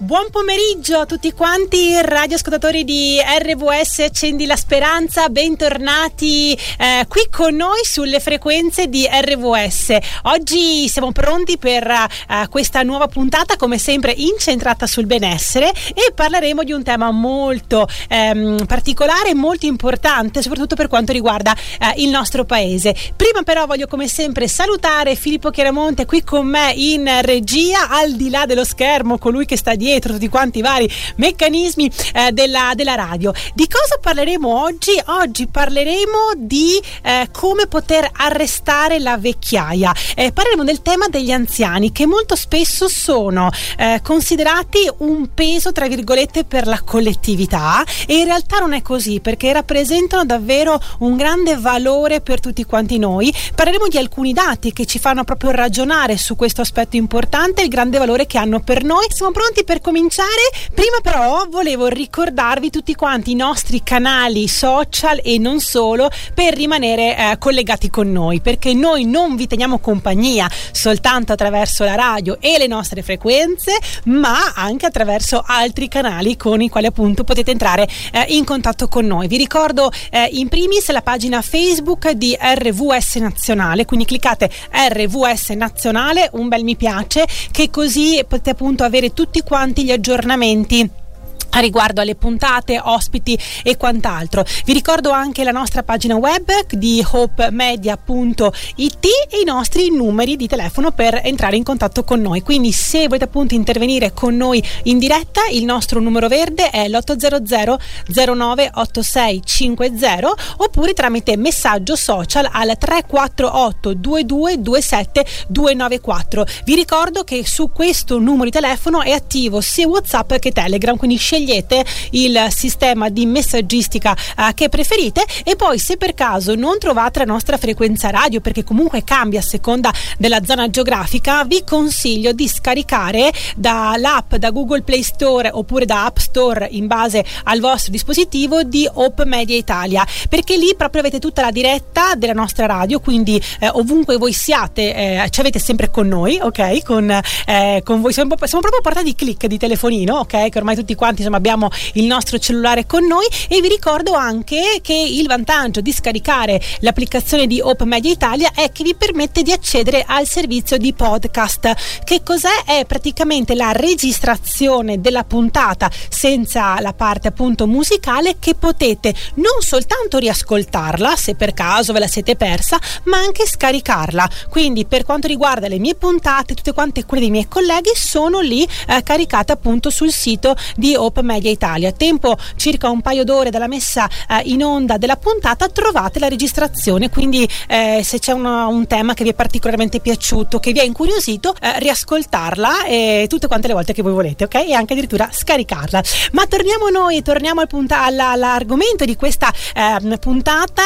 Buon pomeriggio a tutti quanti, radioascoltatori di RVS Accendi la Speranza, bentornati eh, qui con noi sulle frequenze di RVS. Oggi siamo pronti per eh, questa nuova puntata, come sempre incentrata sul benessere e parleremo di un tema molto ehm, particolare e molto importante, soprattutto per quanto riguarda eh, il nostro paese. Prima però voglio come sempre salutare Filippo Chiaramonte qui con me in regia, al di là dello schermo, colui che sta dietro dietro tutti quanti i vari meccanismi eh, della, della, radio. Di cosa parleremo oggi? Oggi parleremo di eh, come poter arrestare la vecchiaia. Eh, parleremo del tema degli anziani che molto spesso sono eh, considerati un peso, tra virgolette, per la collettività e in realtà non è così perché rappresentano davvero un grande valore per tutti quanti noi. Parleremo di alcuni dati che ci fanno proprio ragionare su questo aspetto importante il grande valore che hanno per noi. Siamo pronti per per cominciare, prima però volevo ricordarvi tutti quanti i nostri canali social e non solo per rimanere eh, collegati con noi, perché noi non vi teniamo compagnia soltanto attraverso la radio e le nostre frequenze, ma anche attraverso altri canali con i quali appunto potete entrare eh, in contatto con noi. Vi ricordo eh, in primis la pagina Facebook di RVS Nazionale, quindi cliccate RVS Nazionale, un bel mi piace, che così potete appunto avere tutti quanti quanti gli aggiornamenti riguardo alle puntate, ospiti e quant'altro. Vi ricordo anche la nostra pagina web di hopemedia.it e i nostri numeri di telefono per entrare in contatto con noi. Quindi se volete appunto intervenire con noi in diretta, il nostro numero verde è l'800 098650 oppure tramite messaggio social al 348 2227 294. Vi ricordo che su questo numero di telefono è attivo sia WhatsApp che Telegram, quindi scegliete scegliete il sistema di messaggistica eh, che preferite e poi se per caso non trovate la nostra frequenza radio perché comunque cambia a seconda della zona geografica vi consiglio di scaricare dall'app da Google Play Store oppure da App Store in base al vostro dispositivo di Hope Media Italia perché lì proprio avete tutta la diretta della nostra radio quindi eh, ovunque voi siate eh, ci avete sempre con noi ok? Con, eh, con voi. Siamo, siamo proprio a portata di click di telefonino ok? Che ormai tutti quanti insomma abbiamo il nostro cellulare con noi e vi ricordo anche che il vantaggio di scaricare l'applicazione di Hope Media Italia è che vi permette di accedere al servizio di podcast. Che cos'è? È praticamente la registrazione della puntata senza la parte appunto musicale che potete non soltanto riascoltarla se per caso ve la siete persa, ma anche scaricarla. Quindi per quanto riguarda le mie puntate, tutte quante quelle dei miei colleghi sono lì eh, caricate appunto sul sito di Hope Media Italia. Tempo circa un paio d'ore dalla messa eh, in onda della puntata trovate la registrazione, quindi eh, se c'è una, un tema che vi è particolarmente piaciuto, che vi ha incuriosito, eh, riascoltarla e tutte quante le volte che voi volete, ok? E anche addirittura scaricarla. Ma torniamo noi, torniamo al punta- alla, all'argomento di questa ehm, puntata.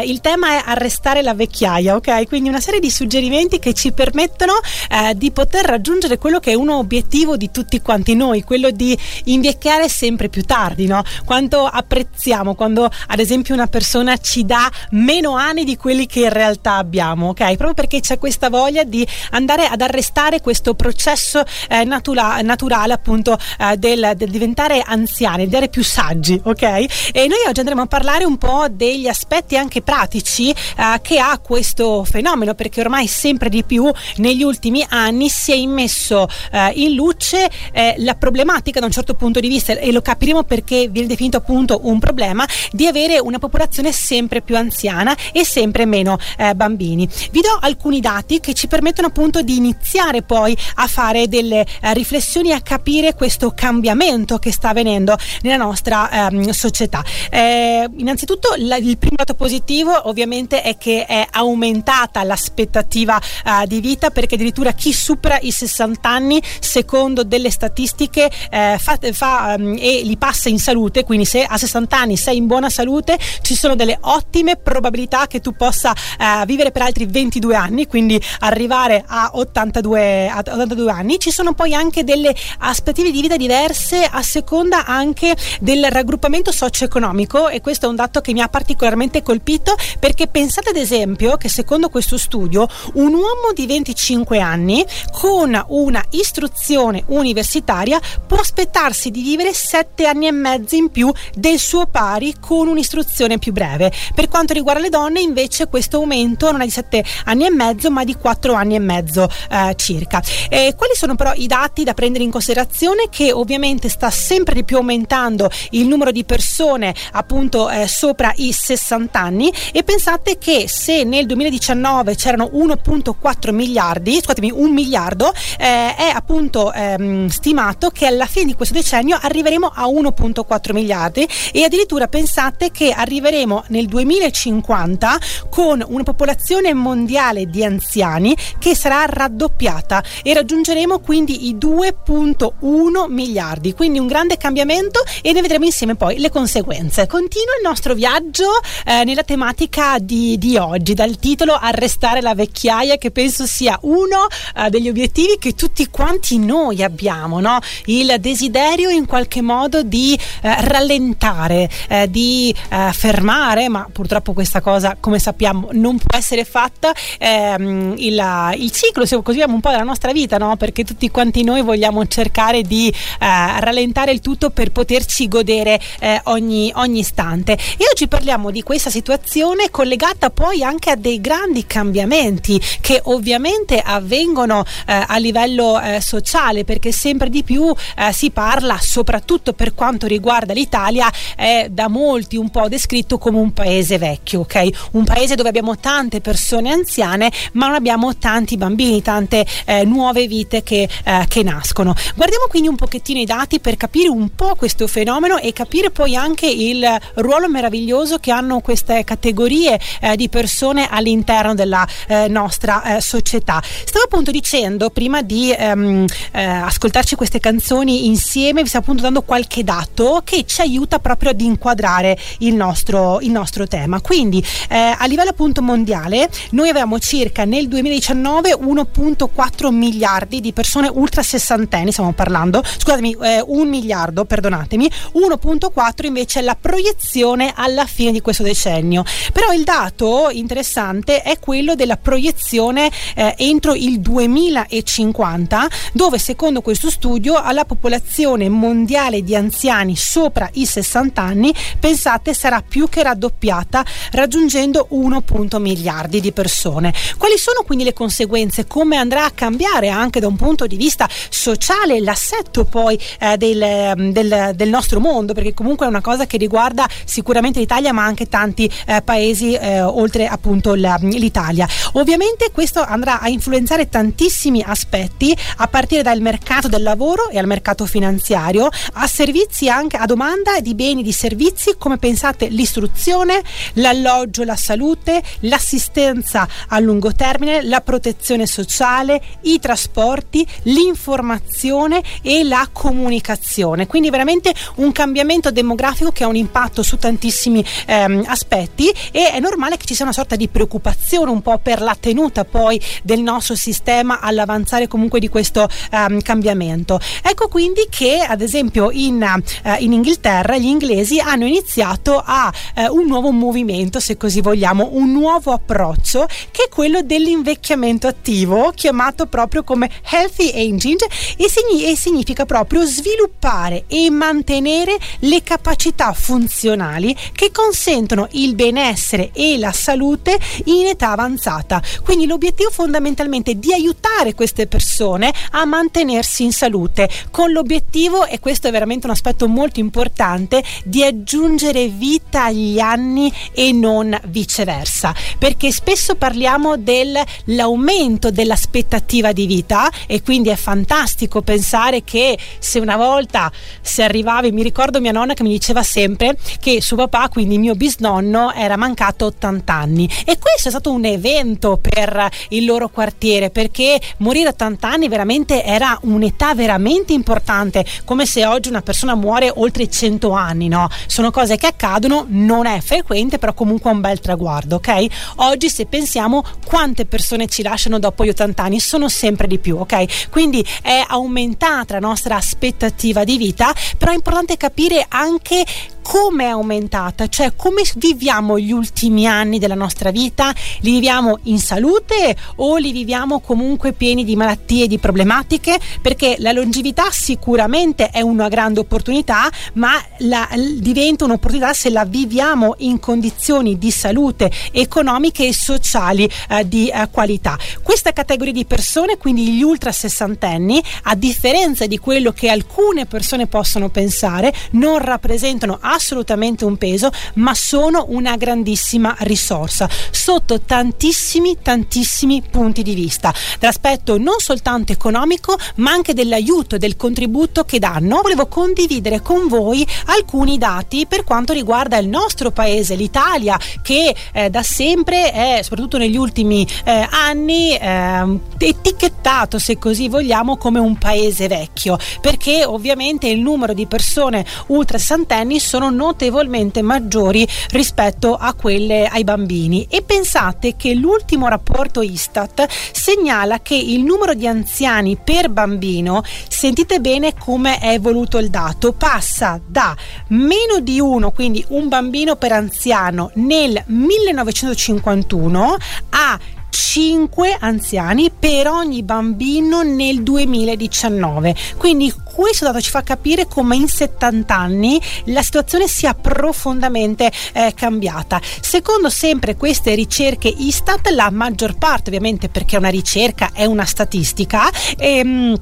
Eh, il tema è arrestare la vecchiaia, ok? Quindi una serie di suggerimenti che ci permettono eh, di poter raggiungere quello che è un obiettivo di tutti quanti noi, quello di invecchiare iniziare sempre più tardi, no? Quanto apprezziamo quando ad esempio una persona ci dà meno anni di quelli che in realtà abbiamo, ok? Proprio perché c'è questa voglia di andare ad arrestare questo processo eh, natura- naturale appunto eh, del, del, diventare anziani, diventare più saggi, ok? E noi oggi andremo a parlare un po' degli aspetti anche pratici eh, che ha questo fenomeno, perché ormai sempre di più negli ultimi anni si è immesso eh, in luce eh, la problematica da un certo punto di vista vista, e lo capiremo perché viene definito appunto un problema, di avere una popolazione sempre più anziana e sempre meno eh, bambini. Vi do alcuni dati che ci permettono appunto di iniziare poi a fare delle eh, riflessioni e a capire questo cambiamento che sta avvenendo nella nostra ehm, società. Eh, innanzitutto la, il primo dato positivo ovviamente è che è aumentata l'aspettativa eh, di vita perché addirittura chi supera i 60 anni secondo delle statistiche eh, fa, fa um, e li passa in salute, quindi se a 60 anni sei in buona salute ci sono delle ottime probabilità che tu possa uh, vivere per altri 22 anni, quindi arrivare a 82, a 82 anni. Ci sono poi anche delle aspettative di vita diverse a seconda anche del raggruppamento socio-economico e questo è un dato che mi ha particolarmente colpito perché pensate ad esempio che secondo questo studio un uomo di 25 anni con una istruzione universitaria può aspettarsi di vivere 7 anni e mezzo in più del suo pari con un'istruzione più breve. Per quanto riguarda le donne invece questo aumento non è di 7 anni e mezzo ma di 4 anni e mezzo eh, circa. E quali sono però i dati da prendere in considerazione? Che ovviamente sta sempre di più aumentando il numero di persone appunto eh, sopra i 60 anni e pensate che se nel 2019 c'erano 1.4 miliardi, scusatemi, un miliardo, eh, è appunto ehm, stimato che alla fine di questo decennio arriveremo a 1.4 miliardi e addirittura pensate che arriveremo nel 2050 con una popolazione mondiale di anziani che sarà raddoppiata e raggiungeremo quindi i 2.1 miliardi, quindi un grande cambiamento e ne vedremo insieme poi le conseguenze. Continua il nostro viaggio eh, nella tematica di, di, oggi, dal titolo Arrestare la vecchiaia, che penso sia uno eh, degli obiettivi che tutti quanti noi abbiamo, no? il desiderio in qualche modo di eh, rallentare, eh, di eh, fermare, ma purtroppo questa cosa, come sappiamo, non può essere fatta. Ehm, il, il, ciclo, se così un po' della nostra vita, no? perché tutti quanti noi vogliamo cercare di eh, rallentare il tutto per poterci godere ogni, ogni istante. E oggi parliamo di questa situazione collegata poi anche a dei grandi cambiamenti che ovviamente avvengono eh, a livello eh, sociale perché sempre di più eh, si parla soprattutto per quanto riguarda l'Italia è da molti un po' descritto come un paese vecchio, ok? Un paese dove abbiamo tante persone anziane ma non abbiamo tanti bambini, tante eh, nuove vite che, eh, che nascono. Guardiamo quindi un pochettino i dati per capire un po' questo fenomeno e capire poi anche il ruolo meraviglioso che hanno queste categorie eh, di persone all'interno della eh, nostra eh, società. Stavo appunto dicendo prima di ehm, eh, ascoltarci queste canzoni insieme, vi stavo appunto dando qualche dato che ci aiuta proprio ad inquadrare il nostro, il nostro tema. Quindi eh, a livello appunto mondiale noi avevamo circa nel 2019 1.4 miliardi di persone ultra sessantenni, stiamo parlando, scusatemi, eh, un miliardo, perdonatemi, 1.4 invece è la proiezione alla fine di questo decennio. Però il dato interessante è quello della proiezione eh, entro il 2050, dove secondo questo studio alla popolazione mondiale di anziani sopra i 60 anni, pensate, sarà più che raddoppiata, raggiungendo 1 miliardi di persone. Quali sono quindi le conseguenze? Come andrà a cambiare anche da un punto di vista sociale l'assetto poi eh, del, del, del nostro mondo? Perché comunque è una cosa che riguarda sicuramente l'Italia ma anche tanti eh, paesi eh, oltre appunto la, l'Italia. Ovviamente questo andrà a influenzare tantissimi aspetti a partire dal mercato del lavoro e al mercato finanziario, a servizi anche a domanda di beni di servizi come pensate l'istruzione, l'alloggio, la salute, l'assistenza a lungo termine, la protezione sociale, i trasporti, l'informazione e la comunicazione. Quindi veramente un cambiamento demografico che ha un impatto su tantissimi ehm, aspetti e è normale che ci sia una sorta di preoccupazione un po' per la tenuta poi del nostro sistema all'avanzare comunque di questo ehm, cambiamento. Ecco quindi che ad esempio in, eh, in Inghilterra gli inglesi hanno iniziato a eh, un nuovo movimento, se così vogliamo, un nuovo approccio che è quello dell'invecchiamento attivo, chiamato proprio come healthy aging e, signi- e significa proprio sviluppare e mantenere le capacità funzionali che consentono il benessere e la salute in età avanzata. Quindi l'obiettivo fondamentalmente è di aiutare queste persone a mantenersi in salute con l'obiettivo, e questo è veramente un aspetto molto importante, di aggiungere vita agli anni e non viceversa. Perché spesso parliamo dell'aumento dell'aspettativa di vita e quindi è fantastico pensare che se una volta si arrivavi, mi ricordo mia nonna che mi diceva sempre che suo papà, quindi mio bisnonno, era mancato 80 anni e questo è stato un evento per il loro quartiere perché morire a 80 anni veramente era un'età veramente importante, come se oggi una persona muore oltre i 100 anni, no? Sono cose che accadono, non è frequente, però comunque è un bel traguardo, ok? Oggi se pensiamo quante persone ci lasciano dopo gli 80 anni, sono sempre di più, ok? Quindi è aumentata la nostra aspettativa di vita, però è importante capire anche come è aumentata, cioè come viviamo gli ultimi anni della nostra vita, li viviamo in salute o li viviamo comunque pieni di malattie di problematiche, perché la longevità sicuramente è una grande opportunità, ma la, diventa un'opportunità se la viviamo in condizioni di salute economiche e sociali eh, di eh, qualità. Questa categoria di persone, quindi gli ultra sessantenni, a differenza di quello che alcune persone possono pensare, non rappresentano assolutamente un peso, ma sono una grandissima risorsa sotto tantissimi, tantissimi punti di vista. Dall'aspetto non soltanto economico, ma anche dell'aiuto, del contributo che danno. Volevo condividere con voi alcuni dati per quanto riguarda il nostro paese, l'Italia, che eh, da sempre è, soprattutto negli ultimi eh, anni, eh, etichettato, se così vogliamo, come un paese vecchio, perché ovviamente il numero di persone ultra sessantenni sono sono notevolmente maggiori rispetto a quelle ai bambini. E pensate che l'ultimo rapporto Istat segnala che il numero di anziani per bambino, sentite bene come è evoluto il dato, passa da meno di uno, quindi un bambino per anziano nel 1951 a 5 anziani per ogni bambino nel 2019. Quindi questo dato ci fa capire come in 70 anni la situazione sia profondamente eh, cambiata. Secondo sempre queste ricerche Istat, la maggior parte, ovviamente perché è una ricerca, è una statistica, ehm,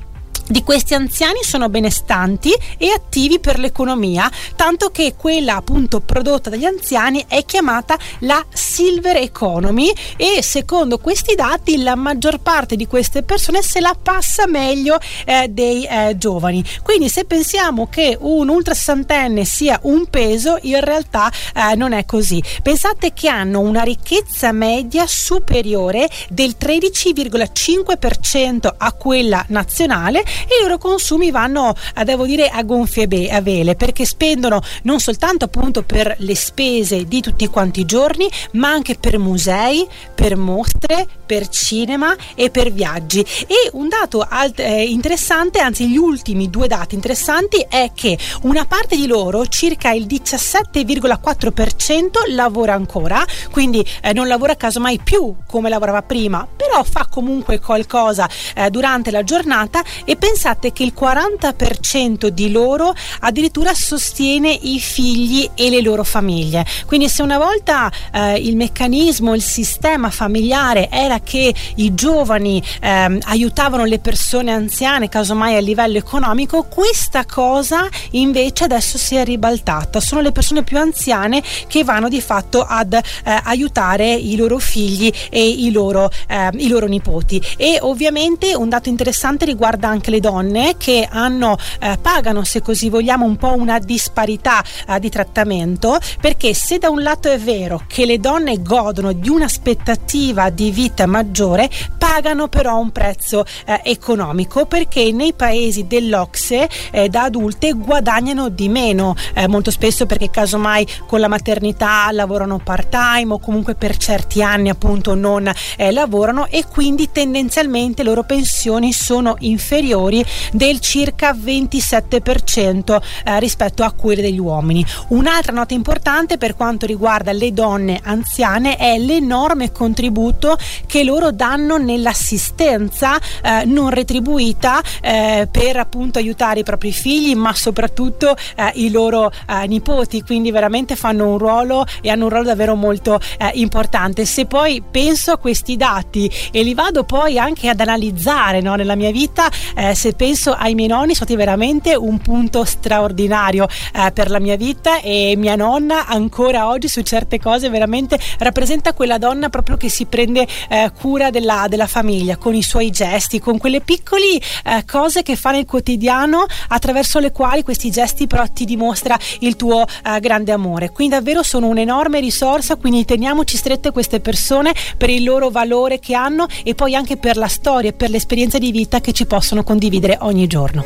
di questi anziani sono benestanti e attivi per l'economia, tanto che quella appunto prodotta dagli anziani è chiamata la silver economy e secondo questi dati la maggior parte di queste persone se la passa meglio eh, dei eh, giovani. Quindi se pensiamo che un ultra sessantenne sia un peso, in realtà eh, non è così. Pensate che hanno una ricchezza media superiore del 13,5% a quella nazionale e i loro consumi vanno, eh, devo dire, a gonfie be- a vele perché spendono non soltanto appunto per le spese di tutti quanti i giorni, ma anche per musei, per mostre, per cinema e per viaggi. E un dato alt- eh, interessante, anzi gli ultimi due dati interessanti, è che una parte di loro, circa il 17,4%, lavora ancora, quindi eh, non lavora casomai più come lavorava prima, però fa comunque qualcosa eh, durante la giornata e pensate che il 40% di loro addirittura sostiene i figli e le loro famiglie. Quindi se una volta eh, il meccanismo, il sistema familiare era che i giovani eh, aiutavano le persone anziane, casomai a livello economico, questa cosa invece adesso si è ribaltata. Sono le persone più anziane che vanno di fatto ad eh, aiutare i loro figli e i loro, eh, i loro nipoti. E ovviamente un dato interessante riguarda anche le donne che hanno, eh, pagano, se così vogliamo, un po' una disparità eh, di trattamento, perché se da un lato è vero che le donne godono di un'aspettativa di vita maggiore, pagano però un prezzo eh, economico perché nei paesi dell'Ocse eh, da adulte guadagnano di meno, eh, molto spesso perché casomai con la maternità lavorano part time o comunque per certi anni appunto non eh, lavorano e quindi tendenzialmente le loro pensioni sono inferiori inferiori del circa 27% eh, rispetto a quelle degli uomini. Un'altra nota importante per quanto riguarda le donne anziane è l'enorme contributo che loro danno nell'assistenza eh, non retribuita eh, per appunto aiutare i propri figli ma soprattutto eh, i loro eh, nipoti quindi veramente fanno un ruolo e hanno un ruolo davvero molto eh, importante se poi penso a questi dati e li vado poi anche ad analizzare no, nella mia vita eh, se penso ai miei nonni sono stati veramente un punto straordinario eh, per la mia vita e mia nonna ancora oggi su certe cose veramente rappresenta quella donna proprio che si prende eh, cura della, della, famiglia con i suoi gesti, con quelle piccole eh, cose che fa nel quotidiano attraverso le quali questi gesti però ti dimostra il tuo eh, grande amore. Quindi davvero sono un'enorme risorsa, quindi teniamoci strette queste persone per il loro valore che hanno e poi anche per la storia e per l'esperienza di vita che ci possono condividere ogni giorno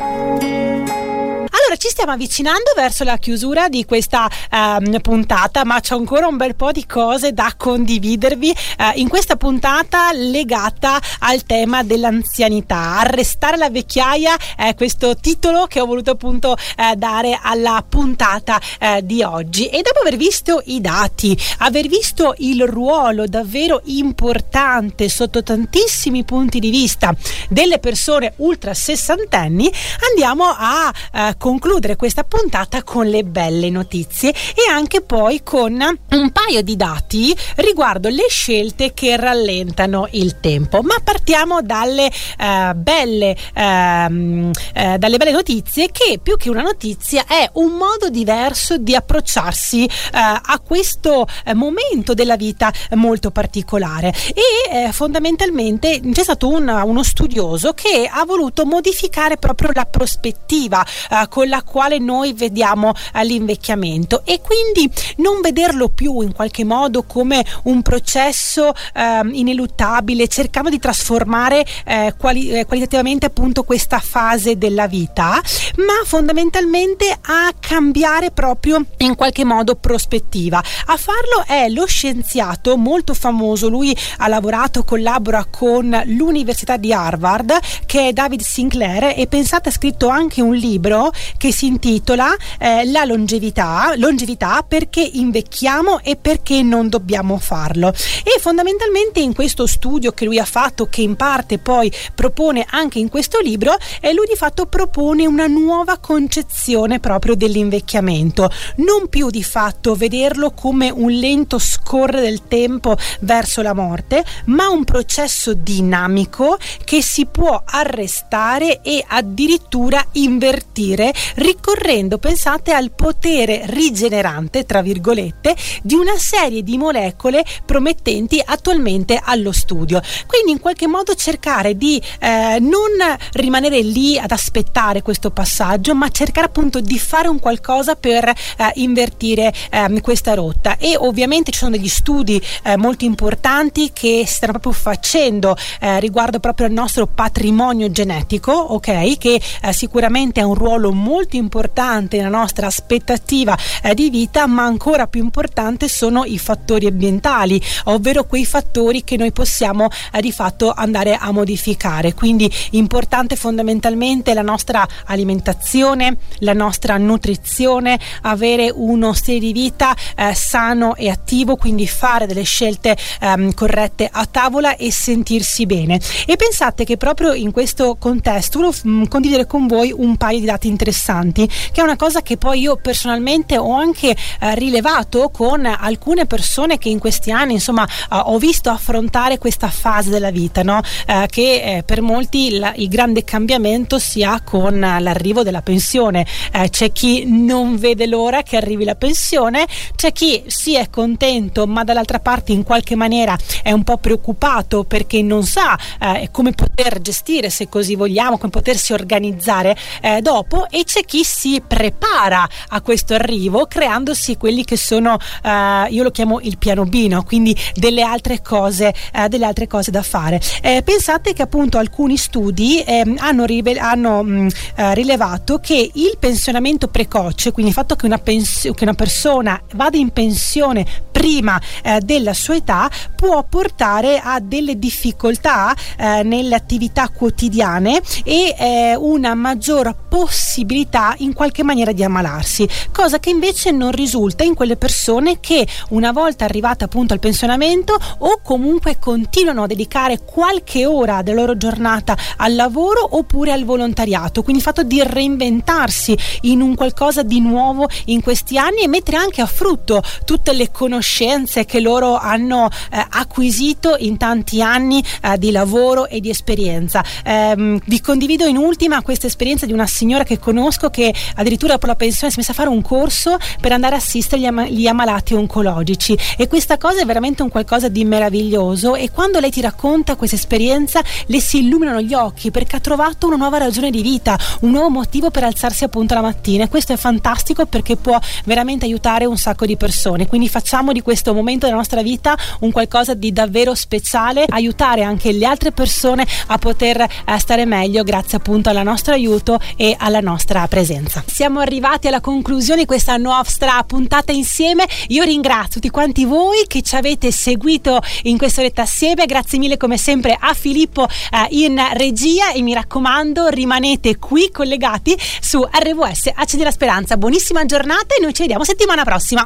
Allora ci stiamo avvicinando verso la chiusura di questa um, puntata, ma c'è ancora un bel po' di cose da condividervi uh, in questa puntata legata al tema dell'anzianità. Arrestare la vecchiaia è questo titolo che ho voluto appunto uh, dare alla puntata uh, di oggi. E dopo aver visto i dati, aver visto il ruolo davvero importante sotto tantissimi punti di vista delle persone ultra sessantenni, andiamo a eh, concludere questa puntata con le belle notizie e anche poi con un paio di dati riguardo le scelte che rallentano il tempo. Ma partiamo dalle eh, belle ehm, eh, dalle belle notizie che più che una notizia è un modo diverso di approcciarsi eh, a questo eh, momento della vita molto particolare e eh, fondamentalmente c'è stato un, uno studioso che ha voluto modificare proprio la prospettiva eh, con la quale noi vediamo eh, l'invecchiamento e quindi non vederlo più in qualche modo come un processo eh, ineluttabile, cercando di trasformare eh, quali, eh, qualitativamente appunto questa fase della vita, ma fondamentalmente a cambiare proprio in qualche modo prospettiva. A farlo è lo scienziato molto famoso, lui ha lavorato, collabora con l'Università di Harvard, che è David Sinclair e pensate ha scritto anche un libro che si intitola eh, La longevità, longevità perché invecchiamo e perché non dobbiamo farlo. E fondamentalmente in questo studio che lui ha fatto, che in parte poi propone anche in questo libro, eh, lui di fatto propone una nuova concezione proprio dell'invecchiamento, non più di fatto vederlo come un lento scorrere del tempo verso la morte, ma un processo dinamico che si può arrestare e addirittura invertire ricorrendo, pensate, al potere rigenerante, tra virgolette, di una serie di molecole promettenti attualmente allo studio. Quindi in qualche modo cercare di eh, non rimanere lì ad aspettare questo passaggio, ma cercare appunto di fare un qualcosa per eh, invertire eh, questa rotta. E ovviamente ci sono degli studi eh, molto importanti che si stanno proprio facendo eh, riguardo proprio al nostro patrimonio genetico, ok? Che eh, sicuramente ha un ruolo molto importante nella nostra aspettativa eh, di vita, ma ancora più importante sono i fattori ambientali, ovvero quei fattori che noi possiamo eh, di fatto andare a modificare. Quindi importante fondamentalmente la nostra alimentazione, la nostra nutrizione, avere uno stile di vita eh, sano e attivo, quindi fare delle scelte ehm, corrette a tavola e sentirsi bene. E pensate che proprio in questo contesto volevo condividere con voi un paio di dati interessanti, che è una cosa che poi io personalmente ho anche eh, rilevato con alcune persone che in questi anni insomma eh, ho visto affrontare questa fase della vita, no? Eh, che eh, per molti la, il grande cambiamento si ha con l'arrivo della pensione. Eh, c'è chi non vede l'ora che arrivi la pensione, c'è chi si è contento ma dall'altra parte in qualche maniera è un po' preoccupato perché non sa come poter gestire, se così vogliamo, come potersi organizzare dopo e c'è chi si prepara a questo arrivo creandosi quelli che sono, eh, io lo chiamo il piano B, no? quindi delle altre cose, eh, delle altre cose da fare. Eh, pensate che appunto alcuni studi ehm, hanno, rive- hanno mh, eh, rilevato che il pensionamento precoce, quindi il fatto che una, pens- che una persona vada in pensione prima eh, della sua età può portare a delle difficoltà eh, nelle attività quotidiane e una maggior possibilità in qualche maniera di ammalarsi, cosa che invece non risulta in quelle persone che una volta arrivate appunto al pensionamento o comunque continuano a dedicare qualche ora della loro giornata al lavoro oppure al volontariato, quindi il fatto di reinventarsi in un qualcosa di nuovo in questi anni e mettere anche a frutto tutte le conoscenze che loro hanno eh, acquisito in tanti anni eh, di lavoro e di esperienza. Eh, vi condivido in ultima questa esperienza di una signora che conosco che addirittura dopo la pensione si è messa a fare un corso per andare a assistere gli, am- gli ammalati oncologici. E questa cosa è veramente un qualcosa di meraviglioso. E quando lei ti racconta questa esperienza le si illuminano gli occhi perché ha trovato una nuova ragione di vita, un nuovo motivo per alzarsi appunto la mattina. E questo è fantastico perché può veramente aiutare un sacco di persone. Quindi facciamo di questo momento della nostra vita un qualcosa di davvero speciale, aiutare anche le altre persone a poter eh, stare meglio grazie appunto al nostro aiuto e alla nostra vostra presenza. Siamo arrivati alla conclusione di questa nostra puntata insieme. Io ringrazio tutti quanti voi che ci avete seguito in quest'oretta assieme. Grazie mille come sempre a Filippo eh, in regia e mi raccomando rimanete qui collegati su RWS Accendi la Speranza. Buonissima giornata e noi ci vediamo settimana prossima.